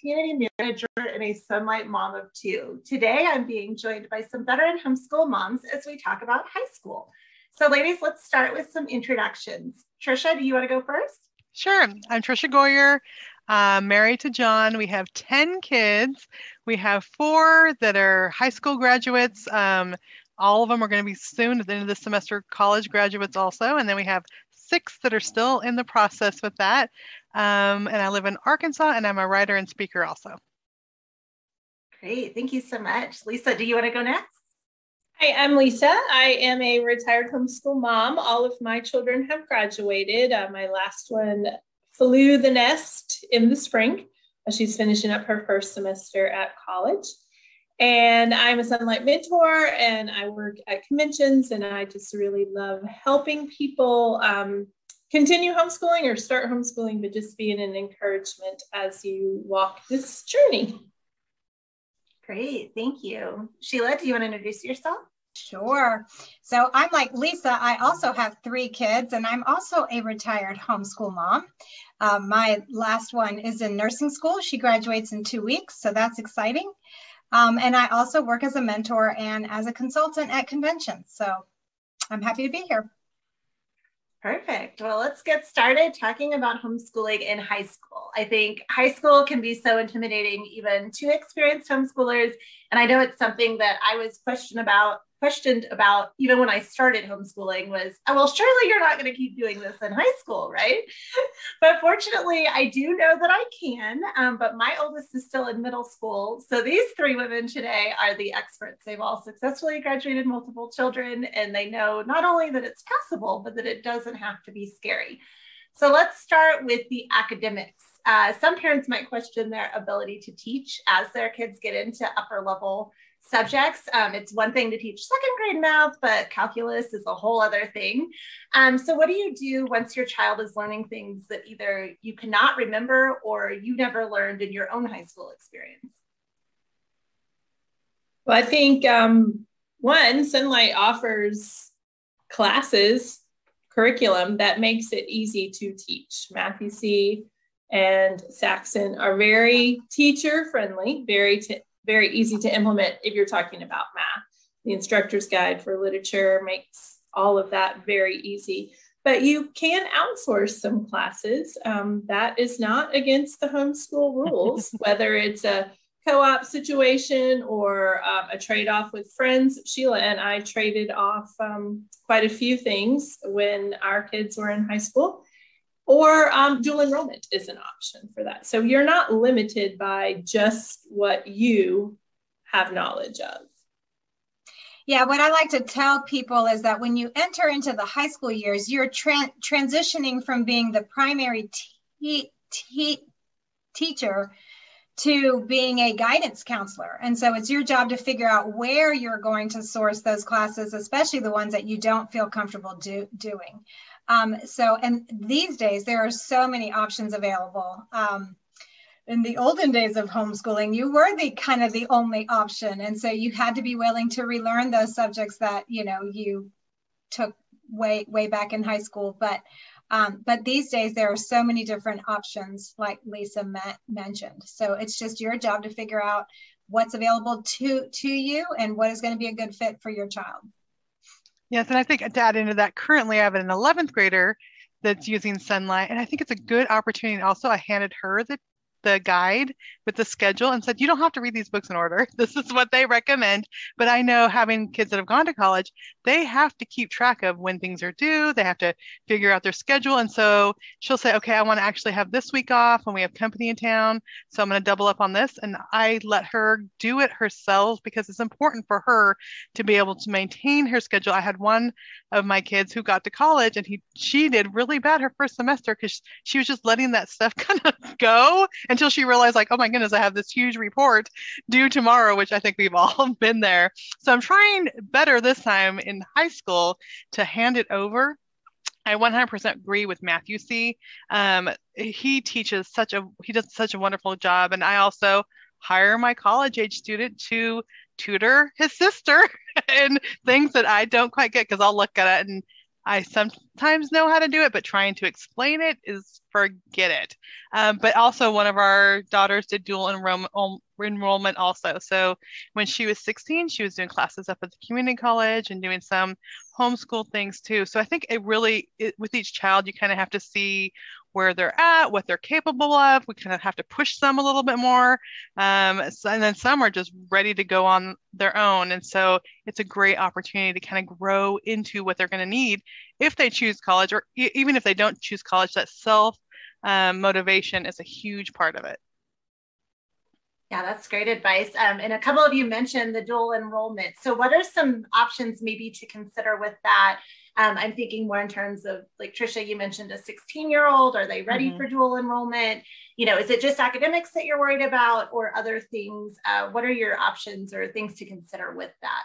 community manager and a Sonlight mom of two. Today, I'm being joined by some veteran homeschool moms as we talk about high school. So, ladies, let's start with some introductions. Tricia, do you want to go first? Sure. I'm Tricia Goyer, uh, married to John. We have 10 kids. We have four that are high school graduates. Um, all of them are going to be soon at the end of the semester college graduates also. And then we have six that are still in the process with that. Um, and I live in Arkansas and I'm a writer and speaker also. Great. Thank you so much. Lisa, do you want to go next? Hi, I'm Lisa. I am a retired homeschool mom. All of my children have graduated. Uh, my last one flew the nest in the spring. She's finishing up her first semester at college. And I'm a Sonlight mentor and I work at conventions and I just really love helping people um, continue homeschooling or start homeschooling, but just being an encouragement as you walk this journey. Great, thank you. Sheila, do you want to introduce yourself? Sure. So I'm like Lisa, I also have three kids, and I'm also a retired homeschool mom. Um, my last one is in nursing school. She graduates in two weeks, so that's exciting. Um, and I also work as a mentor and as a consultant at conventions. So I'm happy to be here. Perfect. Well, let's get started talking about homeschooling in high school. I think high school can be so intimidating, even to experienced homeschoolers. And I know it's something that I was questioned about questioned about even when I started homeschooling was, oh, well, surely you're not going to keep doing this in high school, right? but fortunately, I do know that I can. Um, but my oldest is still in middle school. So these three women today are the experts. They've all successfully graduated multiple children, and they know not only that it's possible, but that it doesn't have to be scary. So let's start with the academics. Uh, some parents might question their ability to teach as their kids get into upper level subjects. Um, it's one thing to teach second grade math, but calculus is a whole other thing. Um, so, what do you do once your child is learning things that either you cannot remember or you never learned in your own high school experience? Well, I think um, one, Sonlight offers classes, curriculum that makes it easy to teach. Math-U-See and Saxon are very teacher friendly, very t- very easy to implement if you're talking about math. The instructor's guide for literature makes all of that very easy. But you can outsource some classes. Um, that is not against the homeschool rules, whether it's a co op situation or um, a trade off with friends. Sheila and I traded off um, quite a few things when our kids were in high school or um, dual enrollment is an option for that. So you're not limited by just what you have knowledge of. Yeah, what I like to tell people is that when you enter into the high school years, you're tra- transitioning from being the primary te- te- teacher to being a guidance counselor. And so it's your job to figure out where you're going to source those classes, especially the ones that you don't feel comfortable do- doing. Um, so, and these days there are so many options available. Um, in the olden days of homeschooling, you were the kind of the only option, and so you had to be willing to relearn those subjects that you know you took way way back in high school. But um, but these days there are so many different options, like Lisa mentioned. So it's just your job to figure out what's available to to you and what is going to be a good fit for your child. Yes, and I think to add into that, currently I have an 11th grader that's using Sonlight, and I think it's a good opportunity. Also, I handed her the the guide with the schedule and said, you don't have to read these books in order. This is what they recommend. But I know having kids that have gone to college, they have to keep track of when things are due. They have to figure out their schedule. And so she'll say, okay, I want to actually have this week off when we have company in town. So I'm going to double up on this. And I let her do it herself because it's important for her to be able to maintain her schedule. I had one of my kids who got to college and he she did really bad her first semester because she was just letting that stuff kind of go until she realized like, oh my goodness, I have this huge report due tomorrow, which I think we've all been there. So I'm trying better this time in high school to hand it over I 100% agree with Math-U-See Um, he teaches such a he does such a wonderful job, and I also hire my college age student to tutor his sister and things that I don't quite get because I'll look at it and I sometimes know how to do it, but trying to explain it is forget it. Um, but also, one of our daughters did dual enrollment, enrollment also. So when she was 16, she was doing classes up at the community college and doing some homeschool things too. So I think it really, it, with each child, you kind of have to see where they're at, what they're capable of. We kind of have to push them a little bit more. Um, so, and then some are just ready to go on their own. And so it's a great opportunity to kind of grow into what they're going to need if they choose college, or e- even if they don't choose college, that self um, motivation is a huge part of it. Yeah, that's great advice. Um, and a couple of you mentioned the dual enrollment. So, what are some options maybe to consider with that? Um, I'm thinking more in terms of like Tricia, you mentioned a 16 year old. Are they ready mm-hmm. for dual enrollment? You know, is it just academics that you're worried about or other things? Uh, what are your options or things to consider with that?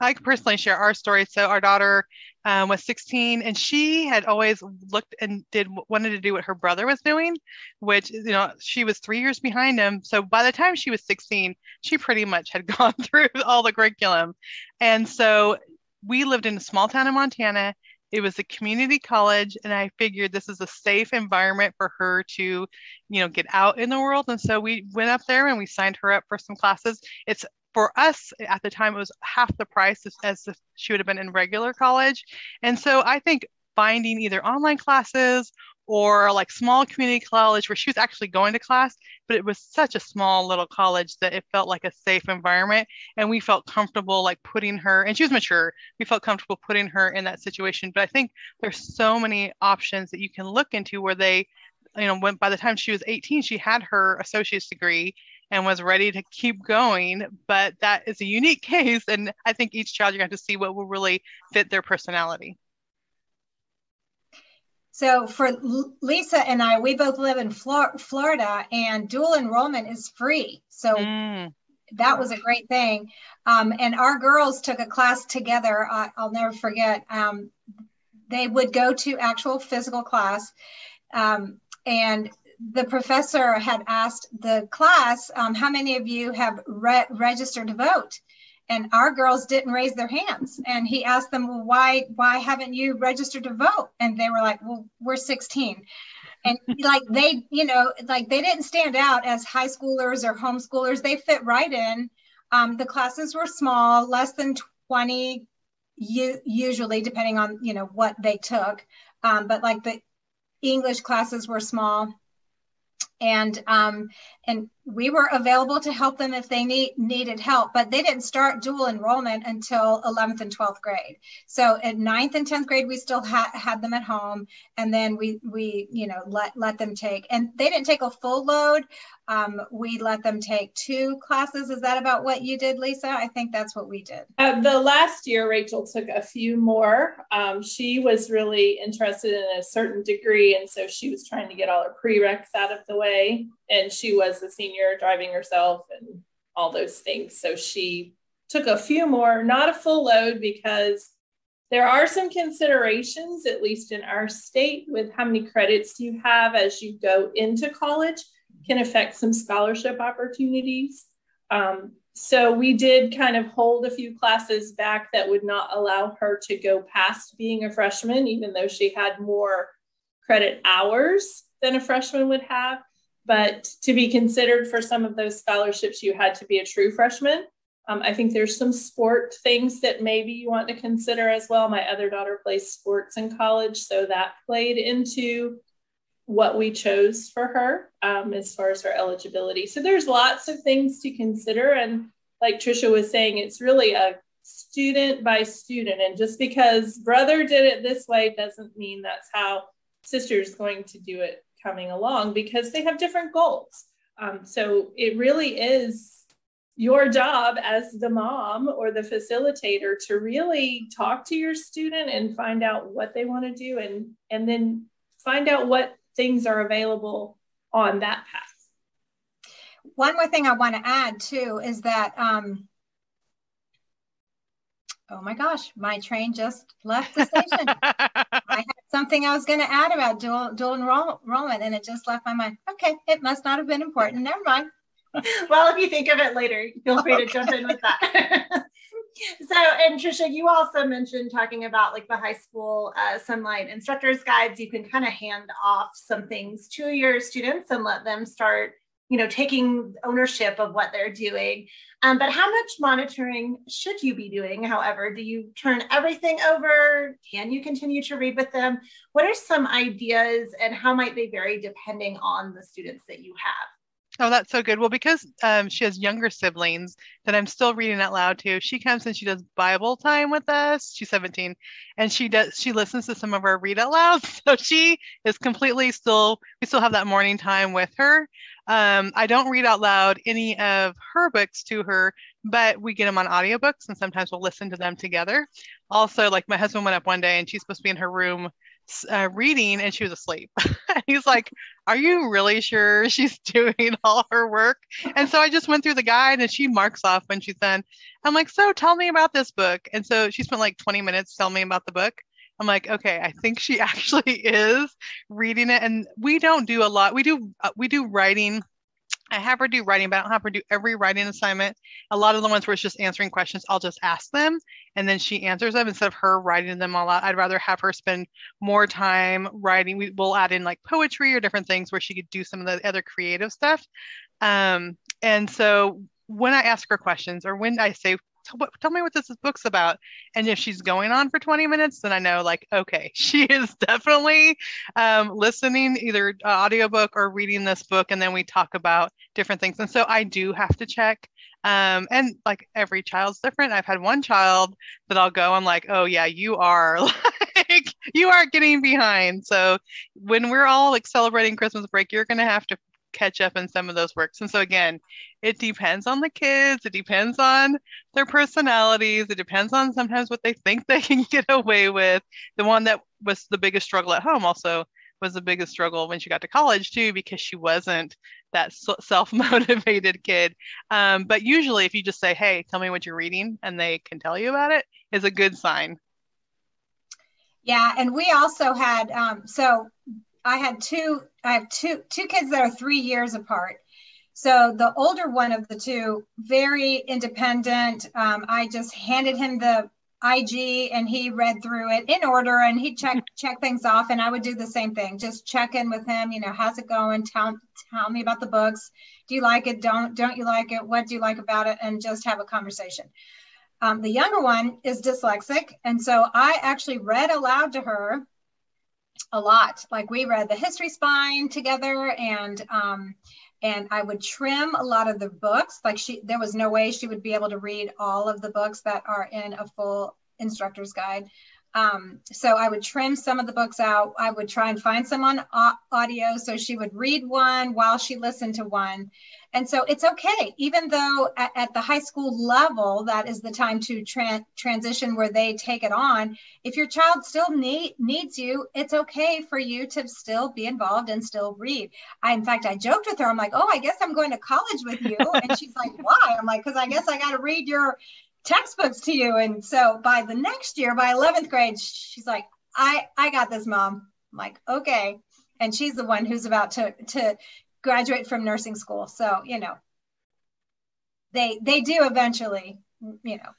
I could personally share our story. So our daughter um, was 16, and she had always looked and did wanted to do what her brother was doing, which you know she was three years behind him. So by the time she was 16, she pretty much had gone through all the curriculum, and so we lived in a small town in Montana. It was a community college, and I figured this is a safe environment for her to, you know, get out in the world. And so we went up there and we signed her up for some classes. It's for us at the time it was half the price as, if she would have been in regular college and so i think finding either online classes or like small community college where she was actually going to class but it was such a small little college that it felt like a safe environment and we felt comfortable like putting her and she was mature we felt comfortable putting her in that situation but i think there's so many options that you can look into where they you know when by the time she was 18 she had her associate's degree and was ready to keep going. But that is a unique case. And I think each child you have to see what will really fit their personality. So for Lisa and I, we both live in Florida and dual enrollment is free. So mm. that was a great thing. Um, and our girls took a class together. Uh, I'll never forget. Um, they would go to actual physical class. Um, and the professor had asked the class, um, how many of you have re- registered to vote? And our girls didn't raise their hands. And he asked them, well, why, why haven't you registered to vote? And they were like, well, we're 16. And like they, you know, like they didn't stand out as high schoolers or homeschoolers. They fit right in. Um, the classes were small, less than 20 usually depending on you know what they took um, but like the english classes were small and um, and we were available to help them if they need, needed help, but they didn't start dual enrollment until 11th and 12th grade. So at 9th and 10th grade, we still ha- had them at home, and then we we you know let let them take, and they didn't take a full load. Um, we let them take two classes. Is that about what you did, Lisa? I think that's what we did. Uh, the last year, Rachel took a few more. Um, she was really interested in a certain degree, and so she was trying to get all her prereqs out of the way and she was the senior driving herself and all those things. So she took a few more, not a full load because there are some considerations, at least in our state, with how many credits you have as you go into college can affect some scholarship opportunities. Um, so we did kind of hold a few classes back that would not allow her to go past being a freshman, even though she had more credit hours than a freshman would have. But to be considered for some of those scholarships, you had to be a true freshman. Um, I think there's some sport things that maybe you want to consider as well. My other daughter plays sports in college, so that played into what we chose for her um, as far as her eligibility. So there's lots of things to consider. And like Tricia was saying, it's really a student by student. And just because brother did it this way doesn't mean that's how sister is going to do it coming along because they have different goals. Um, so it really is your job as the mom or the facilitator to really talk to your student and find out what they want to do and and then find out what things are available on that path one more thing i want to add too is that um, oh my gosh my train just left the station i had something i was going to add about dual dual enrollment and it just left my mind okay it must not have been important never mind well, if you think of it later, feel free okay. to jump in with that. so, and Tricia, you also mentioned talking about like the high school uh, Sonlight instructors guides. You can kind of hand off some things to your students and let them start, you know, taking ownership of what they're doing. Um, but how much monitoring should you be doing? However, do you turn everything over? Can you continue to read with them? What are some ideas and how might they vary depending on the students that you have? Oh, that's so good. Well, because um, she has younger siblings that I'm still reading out loud to, she comes and she does Bible time with us. She's 17, and she does she listens to some of our read out loud. So she is completely still. We still have that morning time with her. Um, I don't read out loud any of her books to her, but we get them on audiobooks, and sometimes we'll listen to them together. Also, like my husband went up one day, and she's supposed to be in her room uh, reading and she was asleep. He's like, Are you really sure she's doing all her work? And so I just went through the guide and she marks off when she's done. I'm like, So tell me about this book. And so she spent like 20 minutes telling me about the book. I'm like, okay, I think she actually is reading it. And we don't do a lot. We do uh, we do writing I have her do writing, but I don't have her do every writing assignment. A lot of the ones where it's just answering questions, I'll just ask them and then she answers them instead of her writing them all out. I'd rather have her spend more time writing. We will add in like poetry or different things where she could do some of the other creative stuff. Um, and so when I ask her questions or when I say tell me what this book's about. And if she's going on for 20 minutes, then I know like, okay, she is definitely um, listening either audiobook or reading this book. And then we talk about different things. And so I do have to check. Um, and like every child's different. I've had one child that I'll go, I'm like, oh yeah, you are like, you are getting behind. So when we're all like celebrating Christmas break, you're going to have to catch up in some of those works. And so again, it depends on the kids, it depends on their personalities, it depends on sometimes what they think they can get away with. The one that was the biggest struggle at home also was the biggest struggle when she got to college too because she wasn't that self-motivated kid um, but usually if you just say hey tell me what you're reading and they can tell you about it is a good sign yeah and we also had um, so I had two, I have two, two kids that are three years apart. So the older one of the two, very independent. Um, I just handed him the IG and he read through it in order and he checked check things off and I would do the same thing. Just check in with him, you know, how's it going? Tell tell me about the books. Do you like it? Don't don't you like it? What do you like about it? And just have a conversation. Um, the younger one is dyslexic, and so I actually read aloud to her a lot. Like we read the history spine together and um, and I would trim a lot of the books. Like she there was no way she would be able to read all of the books that are in a full instructor's guide. Um, so I would trim some of the books out. I would try and find some on audio. So she would read one while she listened to one. And so it's okay, even though at, at the high school level, that is the time to tra- transition where they take it on. If your child still need, needs you, it's okay for you to still be involved and still read. I, in fact, I joked with her. I'm like, oh, I guess I'm going to college with you. And she's like, why? I'm like, because I guess I got to read your textbooks to you. And so by the next year, by 11th grade, she's like, I, I got this, mom. I'm like, okay. And she's the one who's about to, to graduate from nursing school. So, you know, they, they do eventually, you know,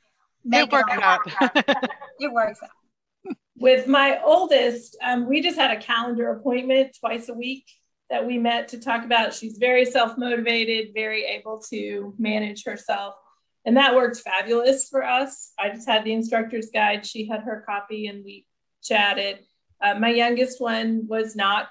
make it, work it out. it works out. With my oldest, um, we just had a calendar appointment twice a week that we met to talk about. She's very self motivated, very able to manage herself and that worked fabulous for us. I just had the instructor's guide. She had her copy and we chatted. Uh, my youngest one was not,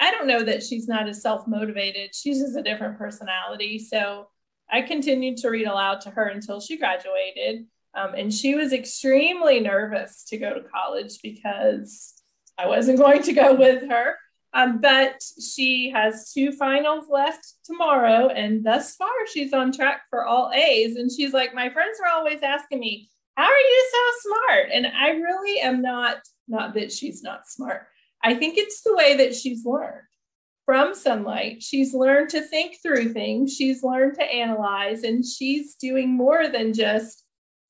I don't know that she's not as self motivated. She's just a different personality. So I continued to read aloud to her until she graduated. Um, and she was extremely nervous to go to college because I wasn't going to go with her. Um, but she has two finals left tomorrow, and thus far she's on track for all A's. And she's like, My friends are always asking me, How are you so smart? And I really am not, not that she's not smart. I think it's the way that she's learned from Sonlight. She's learned to think through things, she's learned to analyze, and she's doing more than just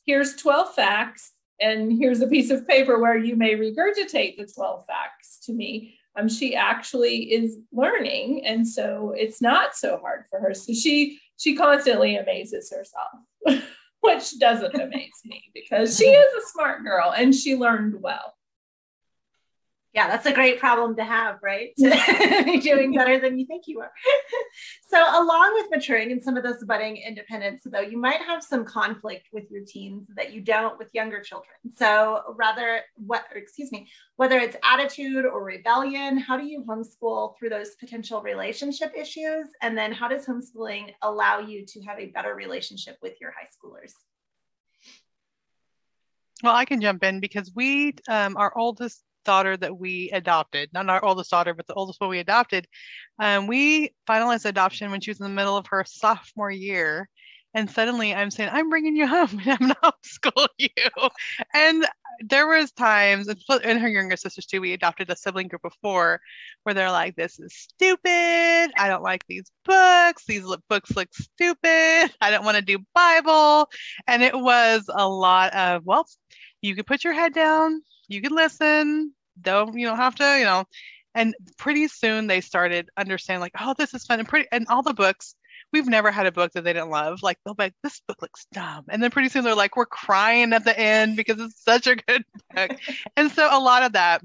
here's 12 facts and here's a piece of paper where you may regurgitate the 12 facts to me. Um, she actually is learning, and so it's not so hard for her. So she she constantly amazes herself, which doesn't amaze me because she is a smart girl and she learned well yeah, that's a great problem to have, right? To be doing better than you think you are. so, along with maturing and some of those budding independence, though, you might have some conflict with your teens that you don't with younger children. So, rather, what, excuse me, whether it's attitude or rebellion, how do you homeschool through those potential relationship issues? And then, how does homeschooling allow you to have a better relationship with your high schoolers? Well, I can jump in because we, um, our oldest daughter that we adopted, not our oldest daughter, but the oldest one we adopted. Um, we finalized adoption when she was in the middle of her sophomore year. And suddenly I'm saying, I'm bringing you home and I'm not homeschool you. And there was times, and her younger sisters too, we adopted a sibling group of four where they're like, this is stupid. I don't like these books. These books look stupid. I don't want to do Bible. And it was a lot of, well, you could put your head down, you could listen, don't you don't have to you know. And pretty soon they started understanding like oh this is fun and pretty and all the books we've never had a book that they didn't love. Like they'll be like this book looks dumb. And then pretty soon they're like we're crying at the end because it's such a good book. And so a lot of that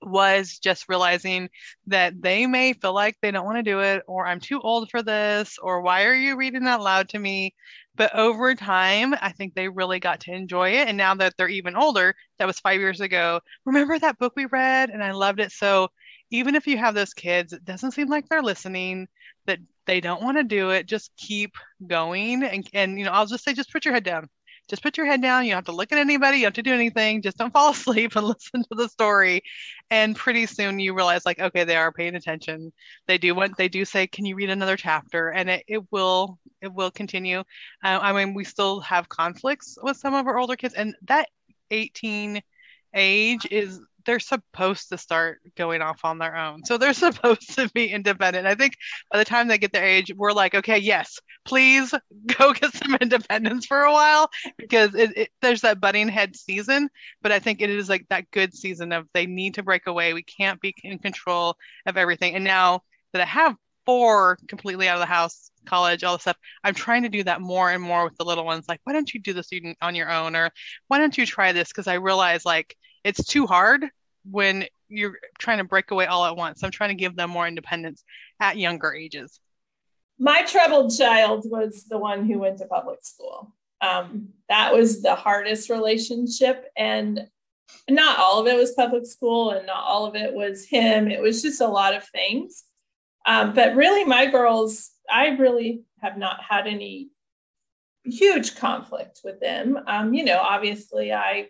was just realizing that they may feel like they don't want to do it or I'm too old for this or why are you reading that loud to me but over time, I think they really got to enjoy it. And now that they're even older, that was five years ago. Remember that book we read? And I loved it. So even if you have those kids, it doesn't seem like they're listening, that they don't want to do it, just keep going. And, and, you know, I'll just say, just put your head down just put your head down. You don't have to look at anybody. You don't have to do anything. Just don't fall asleep and listen to the story. And pretty soon you realize, like, okay, they are paying attention. They do want. they do say. Can you read another chapter? And it, it will it will continue. Uh, I mean, we still have conflicts with some of our older kids, and that 18 age is they're supposed to start going off on their own. So they're supposed to be independent. I think by the time they get their age, we're like, okay, yes, please go get some independence for a while because it, it, there's that butting head season. But I think it is like that good season of they need to break away. We can't be in control of everything. And now that I have four completely out of the house, college, all the stuff. I'm trying to do that more and more with the little ones. Like, why don't you do this on your own? Or why don't you try this? Because I realize like it's too hard when you're trying to break away all at once. I'm trying to give them more independence at younger ages. My troubled child was the one who went to public school. Um, that was the hardest relationship. And not all of it was public school and not all of it was him. It was just a lot of things. Um, but really, my girls, I really have not had any huge conflict with them. Um, you know, obviously, I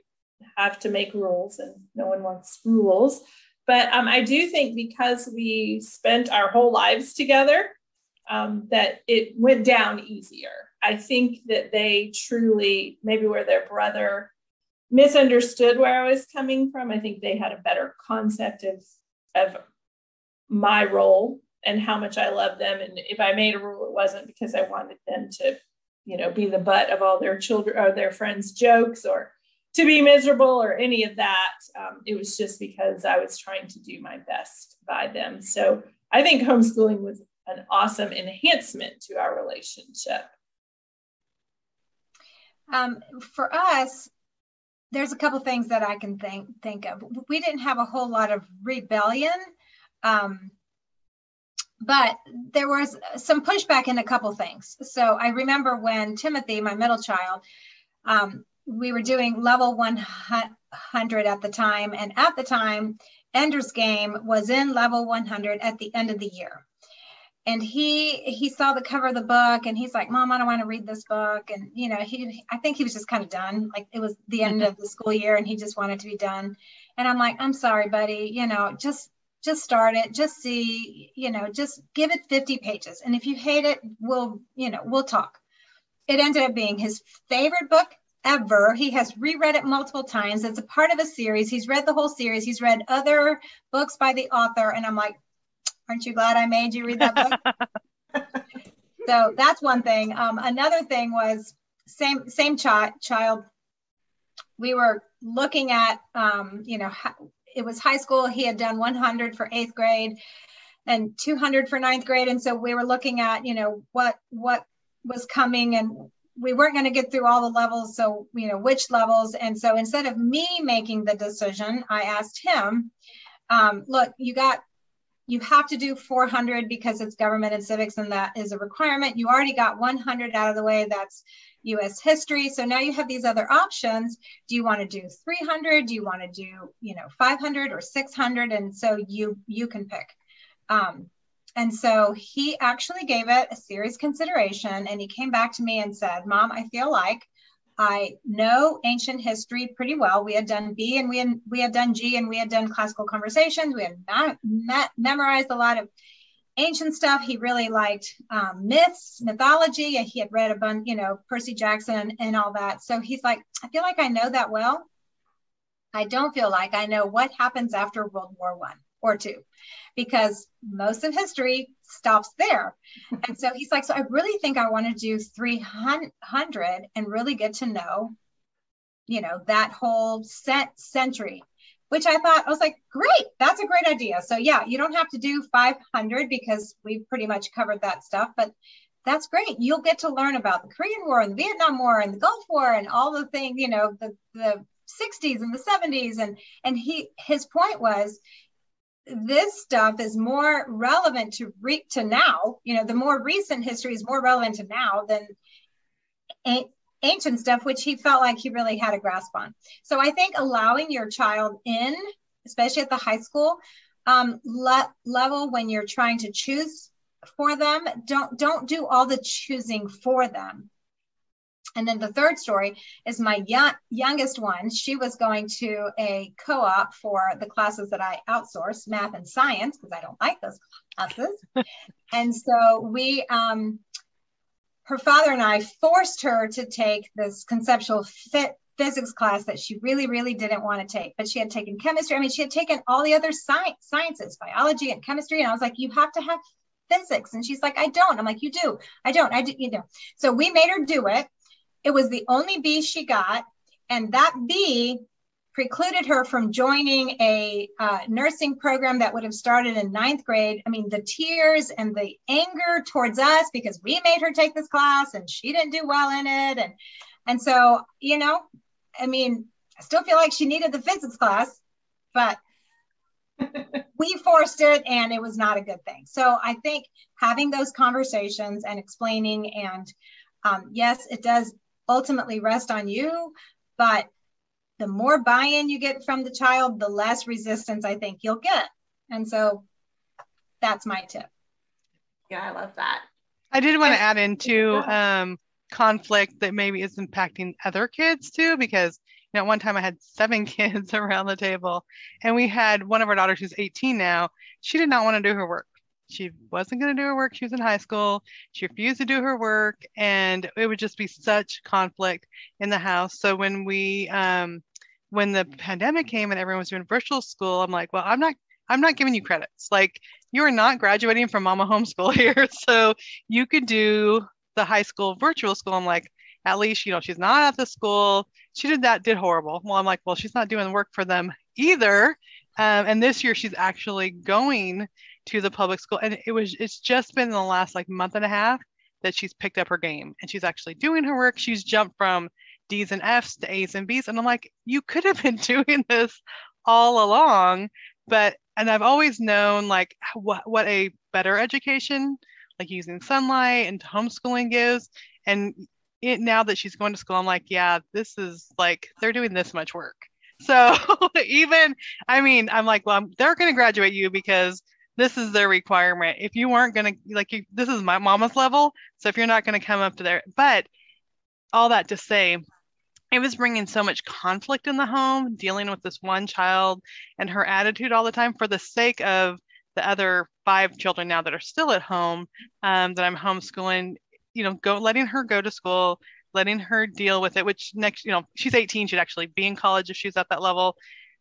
have to make rules and no one wants rules. But um, I do think because we spent our whole lives together, um, that it went down easier. I think that they truly, maybe where their brother misunderstood where I was coming from, I think they had a better concept of, of my role and how much I love them. And if I made a rule, it wasn't because I wanted them to, you know, be the butt of all their children or their friends' jokes or to be miserable or any of that. Um, it was just because I was trying to do my best by them. So I think homeschooling was an awesome enhancement to our relationship. Um, for us, there's a couple things that I can think think of. We didn't have a whole lot of rebellion, um, but there was some pushback in a couple things. So I remember when Timothy, my middle child, um, we were doing level 100 at the time. And at the time, Ender's Game was in level 100 at the end of the year. and he he saw the cover of the book and he's like mom i don't want to read this book. And you know he i think he was just kind of done. Like it was the end of the school year and he just wanted to be done. And i'm like i'm sorry buddy you know just just start it. Just see you know just give it 50 pages. And if you hate it we'll you know we'll talk. It ended up being his favorite book ever he has reread it multiple times it's a part of a series he's read the whole series he's read other books by the author and i'm like Aren't you glad I made you read that book? so that's one thing. Um, another thing was same same child child. We were looking at um, you know it was high school. He had done 100 for eighth grade and 200 for ninth grade, and so we were looking at you know what what was coming and we weren't going to get through all the levels so you know which levels and so instead of me making the decision i asked him um, look you got you have to do 400 because it's government and civics and that is a requirement. You already got 100 out of the way. That's US history. So now you have these other options. Do you want to do 300? Do you want to do, you know, 500 or 600? And so you you can pick. Um, and so he actually gave it a serious consideration and he came back to me and said, Mom, I feel like I know ancient history pretty well. We had done B and we had, we had done G and we had done classical conversations. We had not met, memorized a lot of ancient stuff. He really liked um, myths, mythology. He had read a bunch, you know, Percy Jackson and all that. So he's like, I feel like I know that well. I don't feel like I know what happens after World War One or two, because most of history stops there. and so he's like, so I really think I want to do 300 and really get to know, you know, that whole set century, which I thought, I was like, great, that's a great idea. So yeah, you don't have to do 500 because we've pretty much covered that stuff, but that's great. You'll get to learn about the Korean War and the Vietnam War and the Gulf War and all the things, you know, the, the 60s and the 70s. And, and he, his point was, this stuff is more relevant to re- to now. You know, the more recent history is more relevant to now than a- ancient stuff, which he felt like he really had a grasp on. So I think allowing your child in, especially at the high school um, le- level, when you're trying to choose for them, don't don't do all the choosing for them. And then the third story is my young, youngest one. She was going to a co op for the classes that I outsource, math and science, because I don't like those classes. and so we, um, her father and I forced her to take this conceptual fit physics class that she really, really didn't want to take, but she had taken chemistry. I mean, she had taken all the other science, sciences, biology and chemistry. And I was like, you have to have physics. And she's like, I don't. I'm like, you do. I don't. I do. You know. So we made her do it. It was the only B she got, and that B precluded her from joining a uh, nursing program that would have started in ninth grade. I mean, the tears and the anger towards us because we made her take this class and she didn't do well in it. And, and so, you know, I mean, I still feel like she needed the physics class, but we forced it and it was not a good thing. So I think having those conversations and explaining and um, yes, it does ultimately rest on you. But the more buy in you get from the child, the less resistance I think you'll get. And so that's my tip. Yeah, I love that. I did want to add into um, conflict that maybe is impacting other kids too, because you know, one time I had seven kids around the table, and we had one of our daughters who's 18 now. She did not want to do her work she wasn't going to do her work. She was in high school. She refused to do her work, and it would just be such conflict in the house. So when we, um, when the pandemic came and everyone was doing virtual school, I'm like, well, I'm not, I'm not giving you credits. Like you are not graduating from Mama Homeschool here, so you could do the high school virtual school. I'm like, at least you know she's not at the school. She did that, did horrible. Well, I'm like, well, she's not doing work for them either. Um, and this year she's actually going to the public school and it was it's just been the last like month and a half that she's picked up her game and she's actually doing her work. She's jumped from d's and f's to a's and b's and i'm like you could have been doing this all along but and i've always known like what what a better education like using Sonlight and homeschooling gives and it now that she's going to school i'm like yeah this is like they're doing this much work. So even i mean i'm like well I'm, they're going to graduate you because this is their requirement. If you weren't going to, like, you, this is my mama's level. So if you're not going to come up to there, but all that to say, it was bringing so much conflict in the home, dealing with this one child and her attitude all the time for the sake of the other five children now that are still at home um, that I'm homeschooling. You know, go letting her go to school, letting her deal with it. Which next, you know, she's 18, she'd actually be in college if she's at that level.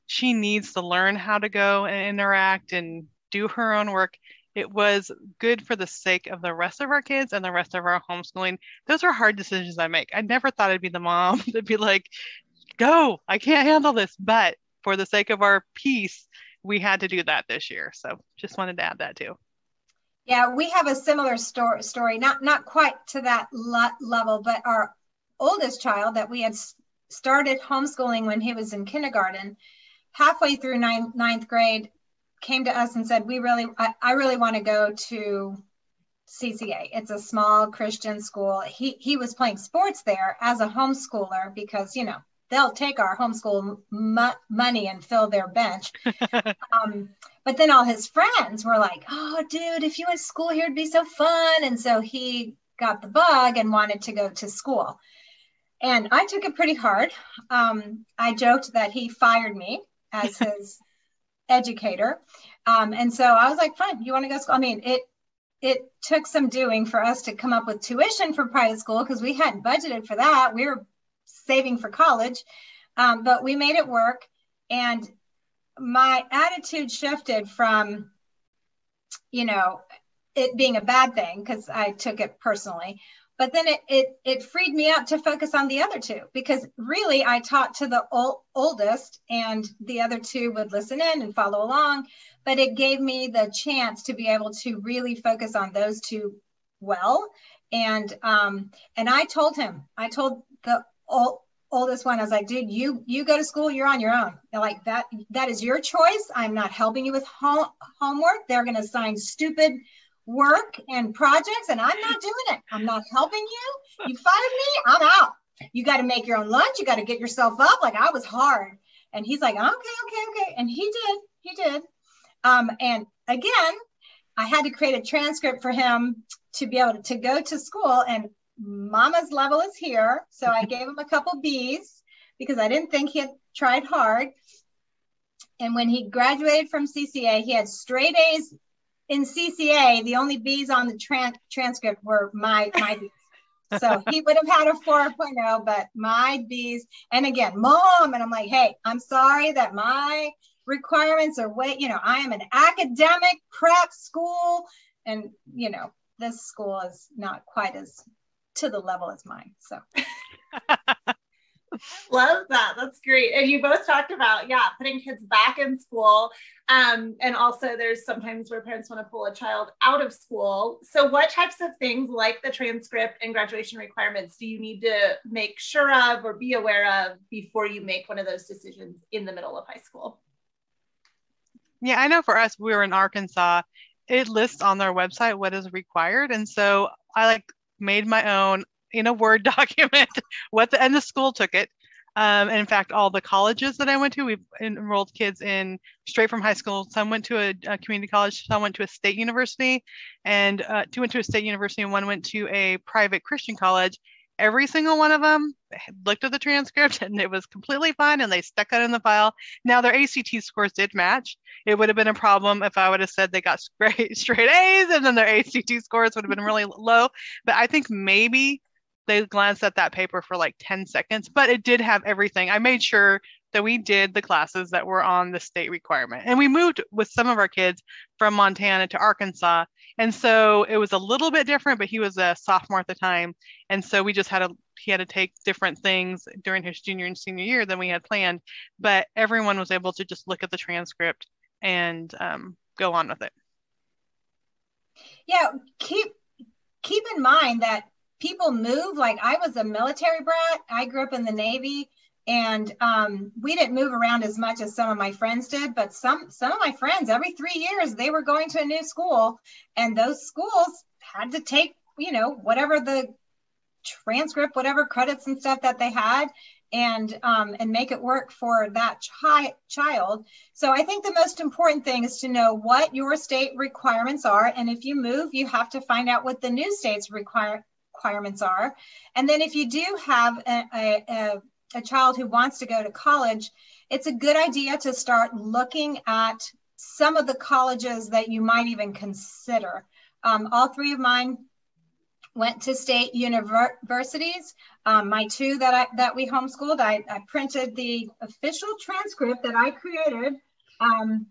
She needs to learn how to go and interact and do her own work. It was good for the sake of the rest of our kids and the rest of our homeschooling. Those are hard decisions I make. I never thought I'd be the mom to be like, go, I can't handle this. But for the sake of our peace, we had to do that this year. So just wanted to add that too. Yeah, we have a similar story, story not not quite to that le- level, but our oldest child that we had started homeschooling when he was in kindergarten, halfway through ninth, ninth grade, came to us and said, "We really, I, I really want to go to CCA. It's a small Christian school. He he was playing sports there as a homeschooler because you know they'll take our homeschool money and fill their bench. um, but then all his friends were like, "Oh, dude, if you went to school here, it'd be so fun." And so he got the bug and wanted to go to school. And I took it pretty hard. Um, I joked that he fired me as his educator, um, and so I was like, "Fine, you want to go school?" I mean, it it took some doing for us to come up with tuition for private school because we hadn't budgeted for that. We were saving for college. Um, but we made it work. And my attitude shifted from, you know, it being a bad thing because I took it personally. But then it, it it freed me up to focus on the other two because really I taught to the ol- oldest and the other two would listen in and follow along. But it gave me the chance to be able to really focus on those two well. And um, and I told him, I told the old, oldest one, I was like, dude, you you go to school, you're on your own. They're like that that is your choice. I'm not helping you with home, homework. They're going to assign stupid work and projects, and I'm not doing it. I'm not helping you. You fired me. I'm out. You got to make your own lunch. You got to get yourself up. Like I was hard. And he's like, okay, okay, okay. And he did. He did. Um, and again, I had to create a transcript for him to be able to, to go to school. And mama's level is here. So I gave him a couple B's because I didn't think he had tried hard. And when he graduated from CCA, he had straight A's in CCA. The only B's on the tran- transcript were my my B's. So he would have had a 4.0, but my B's. And again, mom, and I'm like, hey, I'm sorry that my requirements are way, you know, I am an academic prep school, and you know, this school is not quite as to the level as mine. So love that. That's great. And you both talked about, yeah, putting kids back in school. Um, and also there's sometimes where parents want to pull a child out of school. So what types of things like the transcript and graduation requirements do you need to make sure of or be aware of before you make one of those decisions in the middle of high school? Yeah, I know for us, we were in Arkansas. It lists on their website what is required. And so I like made my own in a Word document what the, and the school took it. Um, and in fact, all the colleges that I went to, we enrolled kids in straight from high school. Some went to a, a community college, some went to a state university, and uh, two went to a state university, and one went to a private Christian college every single one of them looked at the transcript and it was completely fine and they stuck it in the file. Now their ACT scores did match. It would have been a problem if I would have said they got straight straight A's and then their ACT scores would have been really low. But I think maybe they glanced at that paper for like 10 seconds, but it did have everything. I made sure that we did the classes that were on the state requirement. And we moved with some of our kids from Montana to Arkansas. And so it was a little bit different, but he was a sophomore at the time. And so we just had a he had to take different things during his junior and senior year than we had planned. But everyone was able to just look at the transcript and um, go on with it. Yeah, keep keep in mind that people move. Like I was a military brat. I grew up in the Navy and um, we didn't move around as much as some of my friends did but some some of my friends every three years they were going to a new school and those schools had to take you know whatever the transcript whatever credits and stuff that they had and um, and make it work for that chi- child. So I think the most important thing is to know what your state requirements are, and if you move, you have to find out what the new state's require, requirements are. And then if you do have a, a, a, child who wants to go to college, it's a good idea to start looking at some of the colleges that you might even consider. Um, all three of mine went to state universities. Um, my two that I that we homeschooled, I, I, printed the official transcript that I created um,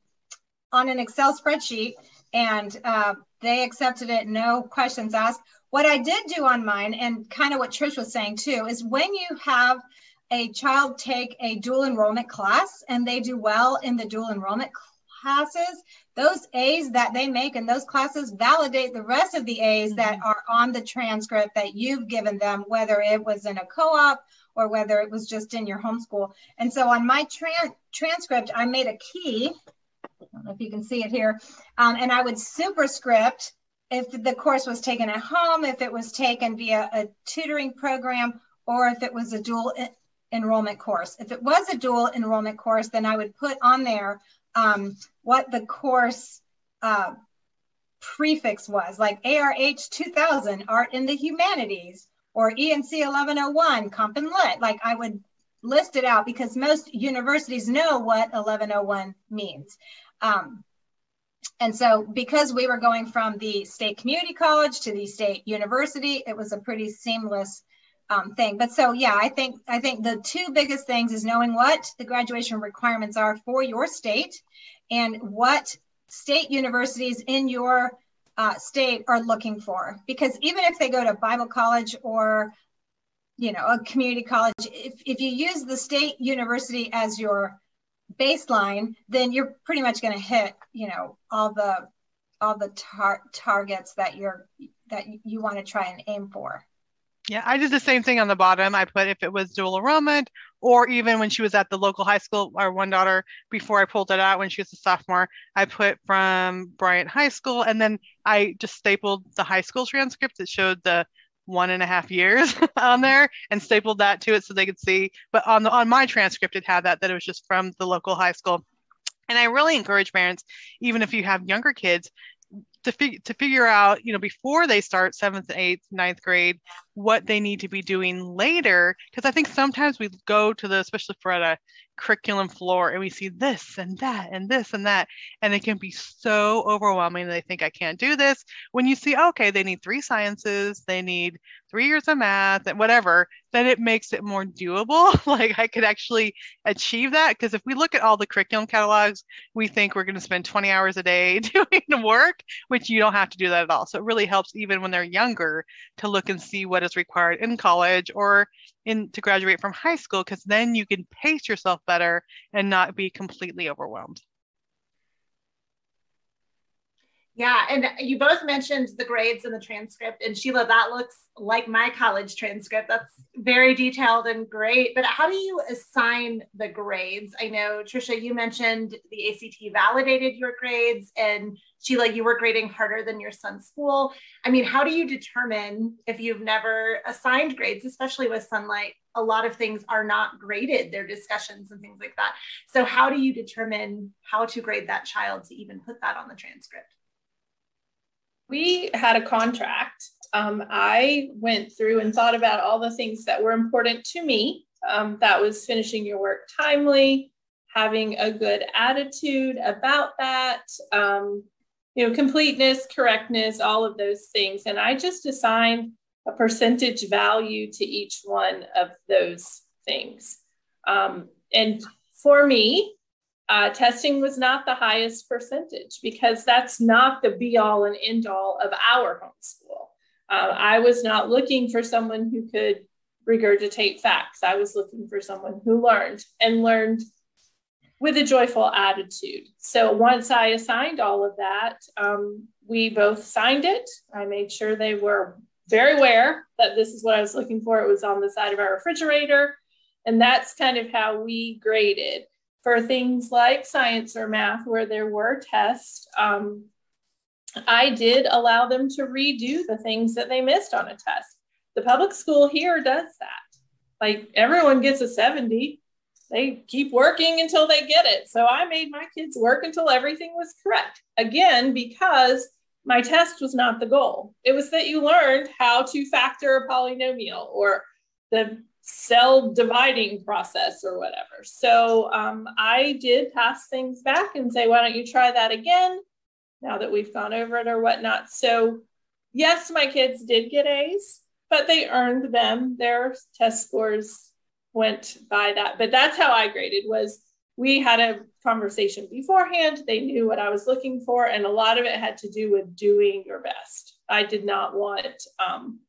on an Excel spreadsheet, and uh, they accepted it, no questions asked. What I did do on mine, and kind of what Trish was saying too, is when you have a child take a dual enrollment class and they do well in the dual enrollment classes, those A's that they make in those classes validate the rest of the A's that mm-hmm. are on the transcript that you've given them, whether it was in a co-op or whether it was just in your homeschool. And so on my tran transcript, I made a key. I don't know if you can see it here. Um, and I would superscript if the course was taken at home, if it was taken via a tutoring program, or if it was a dual enrollment course. If it was a dual enrollment course, then I would put on there um, what the course uh, prefix was, like ARH 2000, Art in the Humanities, or ENC 1101, Comp and Lit. Like I would list it out because most universities know what 1101 means. Um, and so because we were going from the state community college to the state university, it was a pretty seamless um, thing. But so yeah, I think I think the two biggest things is knowing what the graduation requirements are for your state and what state universities in your uh, state are looking for. Because even if they go to Bible college or you know a community college, if, if you use the state university as your baseline, then you're pretty much going to hit you know all the all the tar- targets that you're that you want to try and aim for. Yeah, I did the same thing on the bottom. I put if it was dual enrollment, or even when she was at the local high school, our one daughter, before I pulled it out when she was a sophomore, I put from Bryant High School, and then I just stapled the high school transcript that showed the one and a half years on there and stapled that to it so they could see. But on the on my transcript, it had that that it was just from the local high school. And I really encourage parents, even if you have younger kids, to, fig- to figure out, you know, before they start seventh, eighth, ninth grade, what they need to be doing later. Because I think sometimes we go to the, especially for a curriculum floor, and we see this and that and this and that, and it can be so overwhelming. They think I can't do this. When you see, okay, they need three sciences, they need three years of math, and whatever, then it makes it more doable. like I could actually achieve that. Because if we look at all the curriculum catalogs, we think we're going to spend 20 hours a day doing work, which you don't have to do that at all. So it really helps even when they're younger to look and see what is required in college or in to graduate from high school, because then you can pace yourself better and not be completely overwhelmed. Yeah, and you both mentioned the grades and the transcript, and Sheila, that looks like my college transcript. That's very detailed and great. But how do you assign the grades? I know Tricia, you mentioned the ACT validated your grades, and Sheila, you were grading harder than your son's school. I mean, how do you determine if you've never assigned grades, especially with Sonlight? A lot of things are not graded, they're discussions and things like that. So, how do you determine how to grade that child to even put that on the transcript? We had a contract. Um, I went through and thought about all the things that were important to me. Um, that was finishing your work timely, having a good attitude about that, um, you know, completeness, correctness, all of those things. And I just assigned a percentage value to each one of those things. Um, and for me, uh, testing was not the highest percentage because that's not the be all and end all of our homeschool. Uh, I was not looking for someone who could regurgitate facts. I was looking for someone who learned and learned with a joyful attitude. So once I assigned all of that, um, we both signed it. I made sure they were very aware that this is what I was looking for. It was on the side of our refrigerator. And that's kind of how we graded for things like science or math where there were tests, um, I did allow them to redo the things that they missed on a test. The public school here does that. like everyone gets a 70 they keep working until they get it so i made my kids work until everything was correct again because my test was not the goal it was that you learned how to factor a polynomial or the cell dividing process or whatever so um, i did pass things back and say why don't you try that again now that we've gone over it or whatnot so yes my kids did get a's but they earned them. Their test scores went by that. But that's how I graded was we had a conversation beforehand. They knew what I was looking for, and a lot of it had to do with doing your best. I did not want um,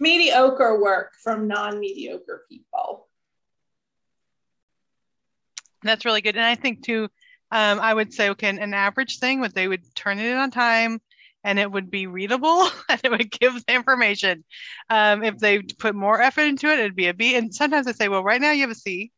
mediocre work from non-mediocre people. That's really good. And I think too, um, I would say, okay, an average thing would they would turn it in on time, and it would be readable and it would give the information. Um, if they put more effort into it, it'd be a B. And sometimes I say, well, right now you have a C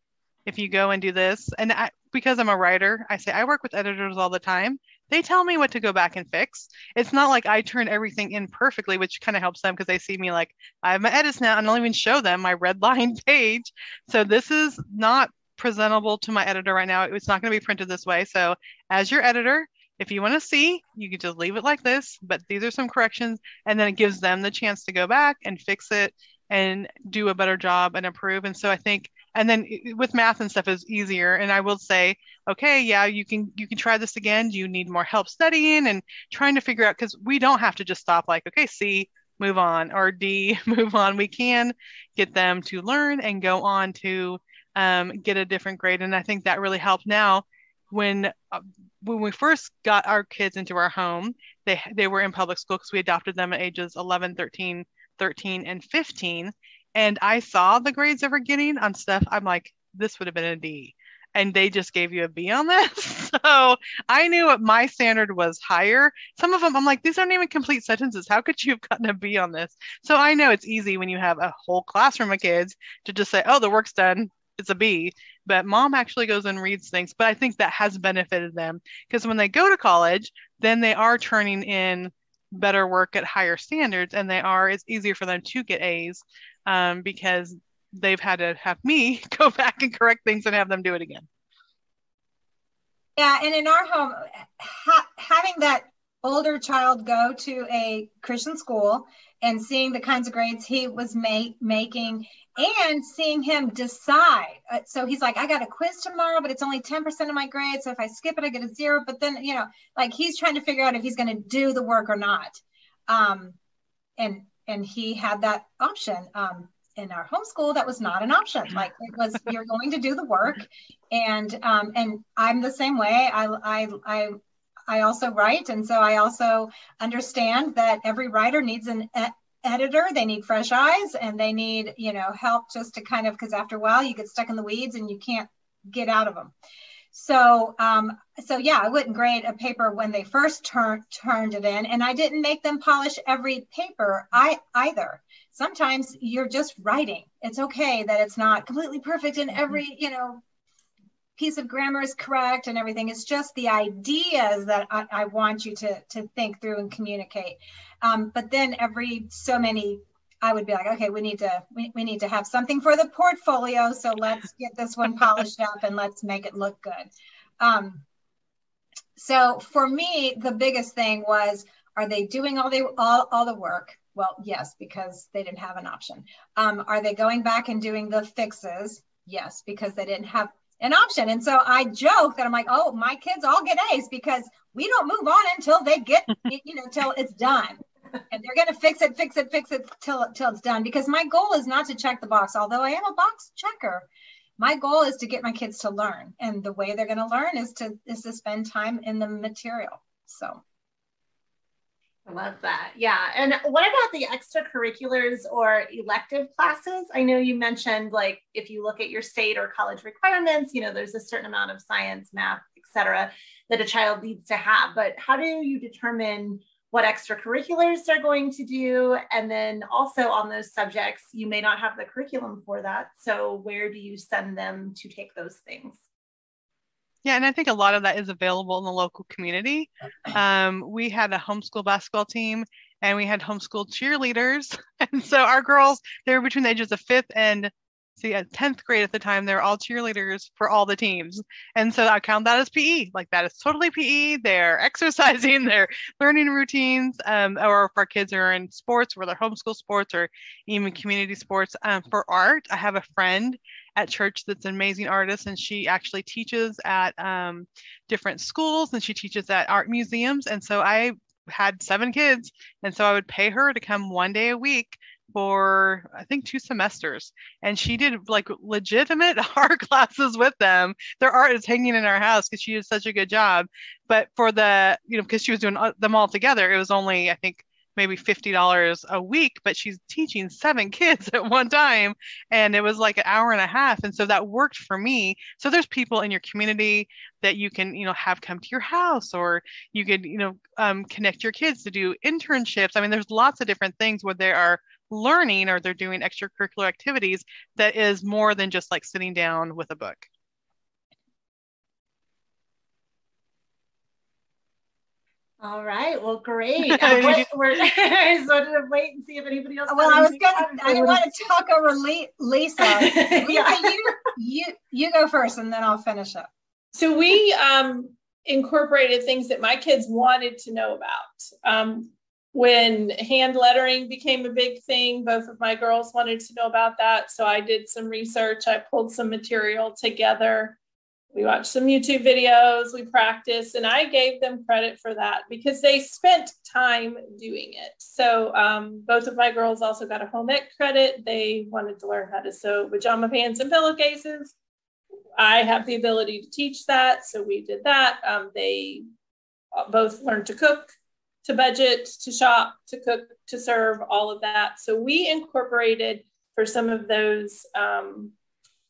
if you go and do this. And I, because I'm a writer, I say I work with editors all the time. They tell me what to go back and fix. It's not like I turn everything in perfectly, which kind of helps them because they see me like I have my edits now and I'll even show them my red line page. So this is not presentable to my editor right now. It's not going to be printed this way. So as your editor, if you want to see, you can just leave it like this, but these are some corrections, and then it gives them the chance to go back and fix it and do a better job and improve. And so I think, and then with math and stuff is easier. And I will say, okay, yeah, you can you can try this again. Do you need more help studying and trying to figure out because we don't have to just stop like, okay, C, move on, or D, move on. We can get them to learn and go on to um, get a different grade. And I think that really helped now when uh, when we first got our kids into our home, they they were in public school because we adopted them at ages 11, 13, 13, and 15. And I saw the grades they were getting on stuff. I'm like, this would have been a D. And they just gave you a B on this. So I knew what my standard was higher. Some of them, I'm like, these aren't even complete sentences. How could you have gotten a B on this? So I know it's easy when you have a whole classroom of kids to just say, oh, the work's done it's a B, but mom actually goes and reads things. But I think that has benefited them because when they go to college, then they are turning in better work at higher standards and they are, it's easier for them to get A's um, because they've had to have me go back and correct things and have them do it again. Yeah, and in our home, ha- having that older child go to a Christian school and seeing the kinds of grades he was making and seeing him decide. Uh, so he's like, I got a quiz tomorrow, but it's only 10% of my grade. So if I skip it, I get a zero. But then, you know, like he's trying to figure out if he's going to do the work or not. Um, and and he had that option. Um, in our homeschool, that was not an option. Like it was, you're going to do the work, and um, and I'm the same way. I I I I also write, and so I also understand that every writer needs an editor they need fresh eyes and they need you know help just to kind of because after a while you get stuck in the weeds and you can't get out of them so um, so yeah i wouldn't grade a paper when they first turned turned it in and i didn't make them polish every paper i either sometimes you're just writing it's okay that it's not completely perfect in every you know piece of grammar is correct and everything. It's just the ideas that I, I want you to, to think through and communicate. Um, but then every so many, I would be like, okay, we need to we, we need to have something for the portfolio. So let's get this one polished up and let's make it look good. Um, so for me, the biggest thing was, are they doing all the all, all the work? Well, yes, because they didn't have an option. Um, are they going back and doing the fixes? Yes, because they didn't have an option. And so I joke that I'm like, oh, my kids all get A's because we don't move on until they get, you know, until it's done. And they're going to fix it, fix it, fix it till, till it's done. Because my goal is not to check the box, although I am a box checker. My goal is to get my kids to learn. And the way they're going to learn is to is to spend time in the material. So I love that. Yeah. And what about the extracurriculars or elective classes? I know you mentioned like if you look at your state or college requirements, you know, there's a certain amount of science, math, etc., that a child needs to have. But how do you determine what extracurriculars they're going to do? And then also on those subjects, you may not have the curriculum for that. So where do you send them to take those things? Yeah, and I think a lot of that is available in the local community. Um, we had a homeschool basketball team, and we had homeschool cheerleaders. And so our girls, they were between the ages of fifth and see at 10th grade at the time they're all cheerleaders for all the teams. And so i count that as pe like that is totally pe they're exercising they're learning routines um, or if our kids are in sports whether homeschool sports or even community sports um, for art i have a friend at church that's an amazing artist and she actually teaches at um, different schools and she teaches at art museums. And so i had seven kids and so i would pay her to come one day a week for I think two semesters, and she did like legitimate art classes with them. Their art is hanging in our house because she did such a good job. But for the you know because she was doing uh, them all together, it was only I think maybe fifty dollars a week. But she's teaching seven kids at one time, and it was like an hour and a half, and so that worked for me. So there's people in your community that you can you know have come to your house, or you could you know um, connect your kids to do internships. I mean, there's lots of different things where they are learning or they're doing extracurricular activities that is more than just like sitting down with a book. All right. Well, great. Uh, we're, I just wanted to wait and see if anybody else. Well, I was gonna. I want to talk over Lisa. Lisa, yeah. you, you you go first, and then I'll finish up. So we um, incorporated things that my kids wanted to know about. Um, when hand lettering became a big thing, both of my girls wanted to know about that. So I did some research, I pulled some material together. We watched some YouTube videos, we practiced, and I gave them credit for that because they spent time doing it. So um, both of my girls also got a home ec credit. They wanted to learn how to sew pajama pants and pillowcases. I have the ability to teach that, so we did that. Um, they both learned to cook to budget, to shop, to cook, to serve, all of that. So we incorporated for some of those um,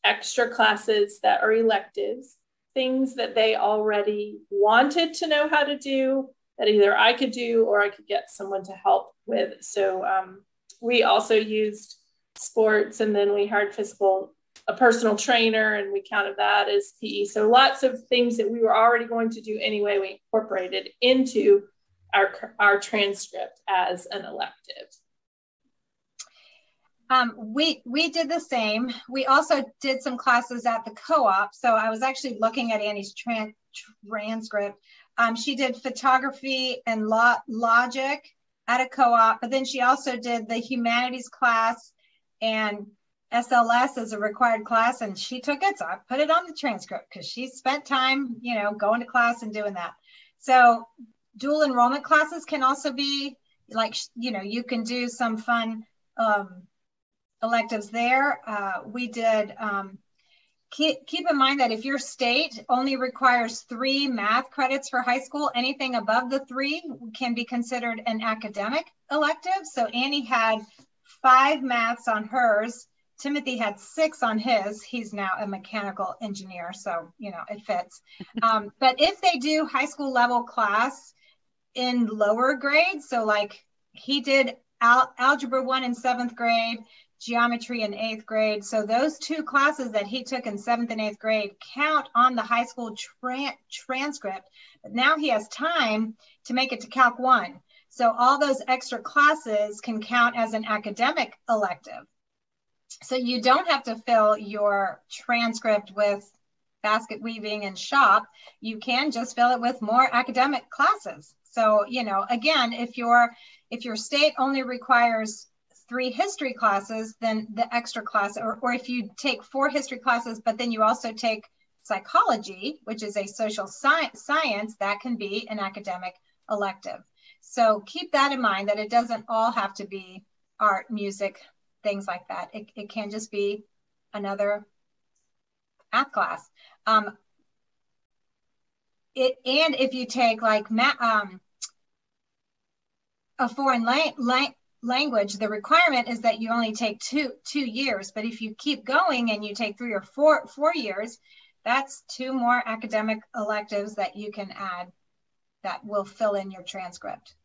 extra classes that are electives, things that they already wanted to know how to do that either I could do or I could get someone to help with. So um, we also used sports and then we hired physical a personal trainer and we counted that as PE. So lots of things that we were already going to do anyway, we incorporated into our, our transcript as an elective. Um, we we did the same. We also did some classes at the co-op. So I was actually looking at Annie's tran transcript. Um, she did photography and lo logic at a co-op, but then she also did the humanities class and SLS as a required class, and she took it. So I put it on the transcript because she spent time, you know, going to class and doing that. So dual enrollment classes can also be like, you know, you can do some fun um, electives there. Uh, we did, um, keep, keep in mind that if your state only requires three math credits for high school, anything above the three can be considered an academic elective. So Annie had five maths on hers. Timothy had six on his. He's now a mechanical engineer, so you know it fits. Um, but if they do high school level class, in lower grades. So like he did al- algebra one in seventh grade, geometry in eighth grade. So those two classes that he took in seventh and eighth grade count on the high school tra- transcript. But now he has time to make it to Calc 1. So all those extra classes can count as an academic elective. So you don't have to fill your transcript with basket weaving and shop. You can just fill it with more academic classes. So, you know, again, if your if your state only requires three history classes, then the extra class, or, or if you take four history classes, but then you also take psychology, which is a social sci- science, that can be an academic elective. So keep that in mind that it doesn't all have to be art, music, things like that. It, it can just be another math class. Um, it, and if you take like math, um, a foreign la- la- language, the requirement is that you only take two two years. But if you keep going and you take three or four four years, that's two more academic electives that you can add that will fill in your transcript.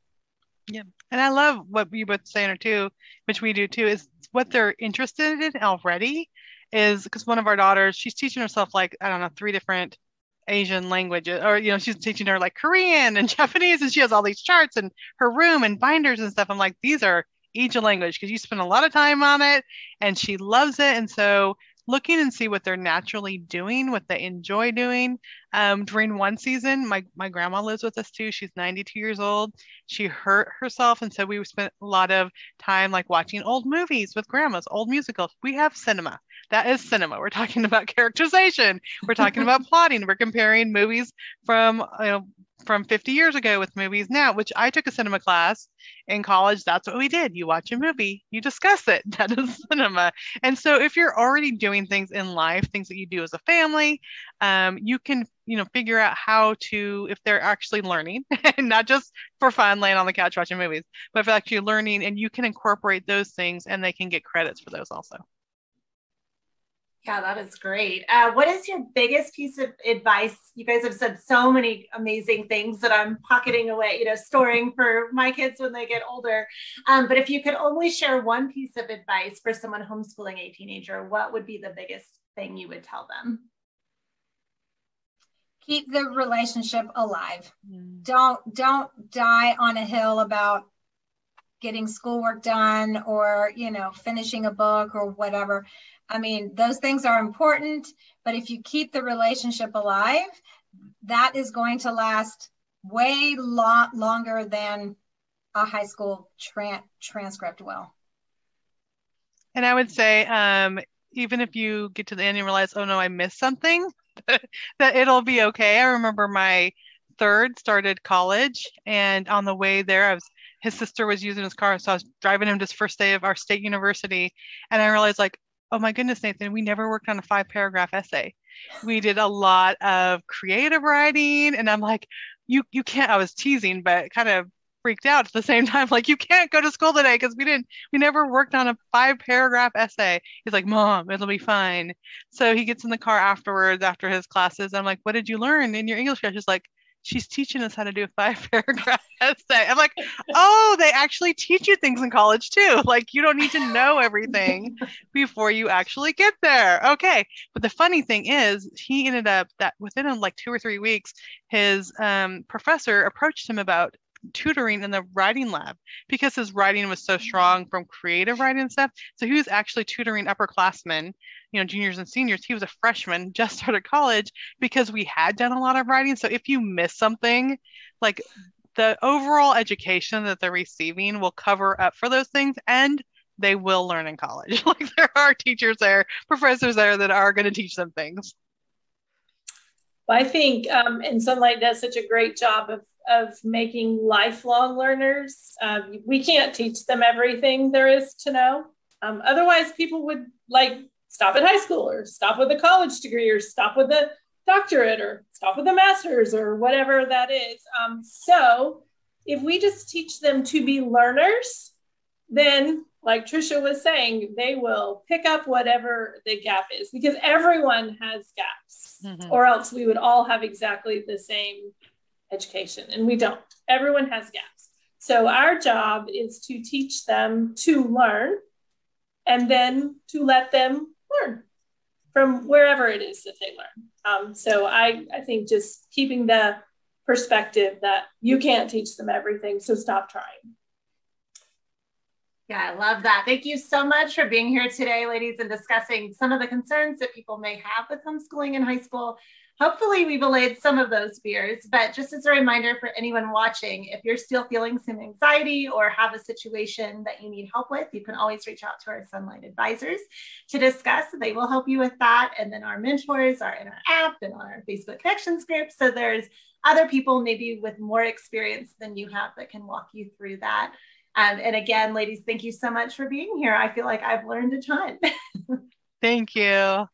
Yeah, and I love what you both saying too, which we do too, is what they're interested in already. Is because one of our daughters, she's teaching herself like I don't know three different Asian languages, or you know, she's teaching her like Korean and Japanese, and she has all these charts and her room and binders and stuff. I'm like, these are Asian language because you spend a lot of time on it, and she loves it. And so looking and see what they're naturally doing, what they enjoy doing. Um, during one season, my, my grandma lives with us too. She's 92 years old. She hurt herself. And so we spent a lot of time like watching old movies with grandmas, old musicals. We have cinema. That is cinema. We're talking about characterization. We're talking about plotting. We're comparing movies from you know from 50 years ago with movies now, which I took a cinema class in college. That's what we did. You watch a movie, you discuss it. That is cinema. And so if you're already doing things in life, things that you do as a family, um, you can, you know, figure out how to, if they're actually learning, and not just for fun laying on the couch watching movies, but if actually learning and you can incorporate those things and they can get credits for those also. Yeah, that is great. Uh, what is your biggest piece of advice? You guys have said so many amazing things that I'm pocketing away, you know, storing for my kids when they get older. Um, but if you could only share one piece of advice for someone homeschooling a teenager, what would be the biggest thing you would tell them? Keep the relationship alive. Mm. Don't don't die on a hill about getting schoolwork done or you know finishing a book or whatever I mean, those things are important, but if you keep the relationship alive, that is going to last way lot longer than a high school tra- transcript will. And I would say, um, even if you get to the end and realize, oh no, I missed something, that it'll be okay. I remember my third started college, and on the way there, I was his sister was using his car, so I was driving him to his first day of our state university, and I realized like, oh my goodness, Nathan, we never worked on a five paragraph essay. We did a lot of creative writing. And I'm like, you you can't, I was teasing, but kind of freaked out at the same time. Like, you can't go to school today because we didn't, we never worked on a five paragraph essay. He's like, Mom, it'll be fine. So he gets in the car afterwards after his classes. I'm like, what did you learn in your English class? He's like, she's teaching us how to do a five paragraph essay. I'm like, oh, they actually teach you things in college too. Like you don't need to know everything before you actually get there. Okay. But the funny thing is, he ended up that within like two or three weeks, his um, professor approached him about tutoring in the writing lab because his writing was so strong from creative writing and stuff. So he was actually tutoring upperclassmen you know juniors and seniors he was a freshman just started college because we had done a lot of writing. So if you miss something like the overall education that they're receiving will cover up for those things and they will learn in college. Like there are teachers there professors there that are going to teach them things. Well, i think um, and Sonlight does such a great job of of making lifelong learners. Um, we can't teach them everything there is to know. Um, otherwise people would like stop at high school or stop with a college degree or stop with a doctorate or stop with a master's or whatever that is. Um, so if we just teach them to be learners, then like Tricia was saying, they will pick up whatever the gap is because everyone has gaps, mm-hmm. or else we would all have exactly the same education, and we don't. Everyone has gaps. So our job is to teach them to learn and then to let them learn from wherever it is that they learn. Um, so I, I think just keeping the perspective that you can't teach them everything, so stop trying. Yeah, I love that. Thank you so much for being here today, ladies, and discussing some of the concerns that people may have with homeschooling in high school hopefully we've allayed some of those fears. But just as a reminder for anyone watching, if you're still feeling some anxiety or have a situation that you need help with, you can always reach out to our Sonlight advisors to discuss. They will help you with that. And then our mentors are in our app and on our Facebook connections group. So there's other people maybe with more experience than you have that can walk you through that. Um, and again, ladies, thank you so much for being here. I feel like I've learned a ton. thank you.